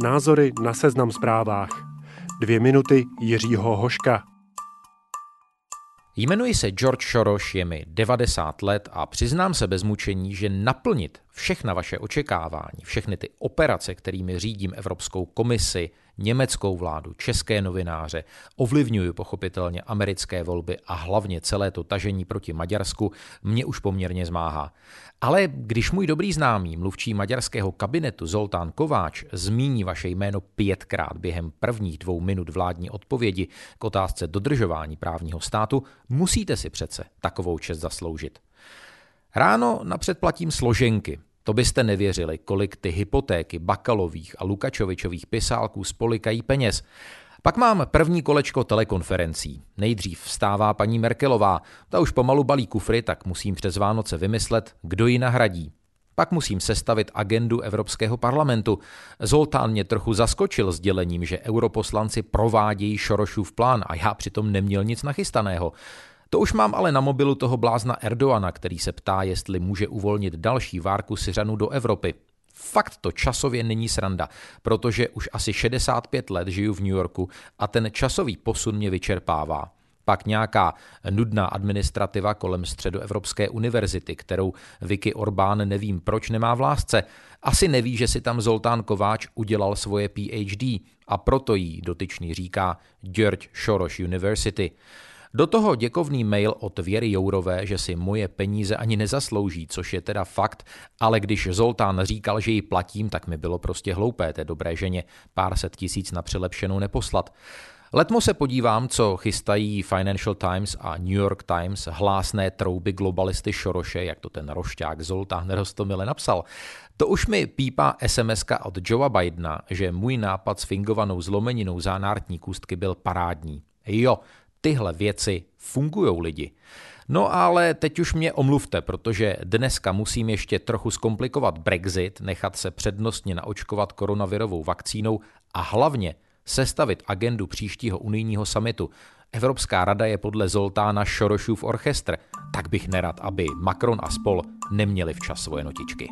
Názory na seznam zprávách. Dvě minuty Jiřího Hoška. Jmenuji se George Soros, je mi 90 let a přiznám se bez mučení, že naplnit všechna vaše očekávání, všechny ty operace, kterými řídím Evropskou komisi, německou vládu, české novináře, ovlivňuji pochopitelně americké volby a hlavně celé to tažení proti Maďarsku, mě už poměrně zmáhá. Ale když můj dobrý známý, mluvčí maďarského kabinetu Zoltán Kováč, zmíní vaše jméno pětkrát během prvních dvou minut vládní odpovědi k otázce dodržování právního státu, musíte si přece takovou čest zasloužit. Ráno napřed platím složenky, to byste nevěřili, kolik ty hypotéky Bakalových a Lukačovičových pisálků spolikají peněz. Pak mám první kolečko telekonferencí. Nejdřív vstává paní Merkelová, ta už pomalu balí kufry, tak musím přes Vánoce vymyslet, kdo ji nahradí. Pak musím sestavit agendu Evropského parlamentu. Zoltán mě trochu zaskočil sdělením, že europoslanci provádějí Šorošův plán a já přitom neměl nic nachystaného. To už mám ale na mobilu toho blázna Erdoana, který se ptá, jestli může uvolnit další várku Syřanů do Evropy. Fakt to časově není sranda, protože už asi 65 let žiju v New Yorku a ten časový posun mě vyčerpává. Pak nějaká nudná administrativa kolem Středoevropské univerzity, kterou Vicky Orbán nevím proč nemá v lásce. Asi neví, že si tam Zoltán Kováč udělal svoje PhD a proto jí dotyčný říká George Soros University. Do toho děkovný mail od Věry Jourové, že si moje peníze ani nezaslouží, což je teda fakt, ale když Zoltán říkal, že ji platím, tak mi bylo prostě hloupé té dobré ženě pár set tisíc na přilepšenou neposlat. Letmo se podívám, co chystají Financial Times a New York Times, hlásné trouby globalisty Šoroše, jak to ten rošťák Zoltán Rostomile napsal. To už mi pípá sms od Joea Bidena, že můj nápad s fingovanou zlomeninou zánártní kůstky byl parádní. Jo, tyhle věci fungují lidi. No ale teď už mě omluvte, protože dneska musím ještě trochu zkomplikovat Brexit, nechat se přednostně naočkovat koronavirovou vakcínou a hlavně sestavit agendu příštího unijního samitu. Evropská rada je podle Zoltána Šorošův orchestr, tak bych nerad, aby Macron a spol neměli včas svoje notičky.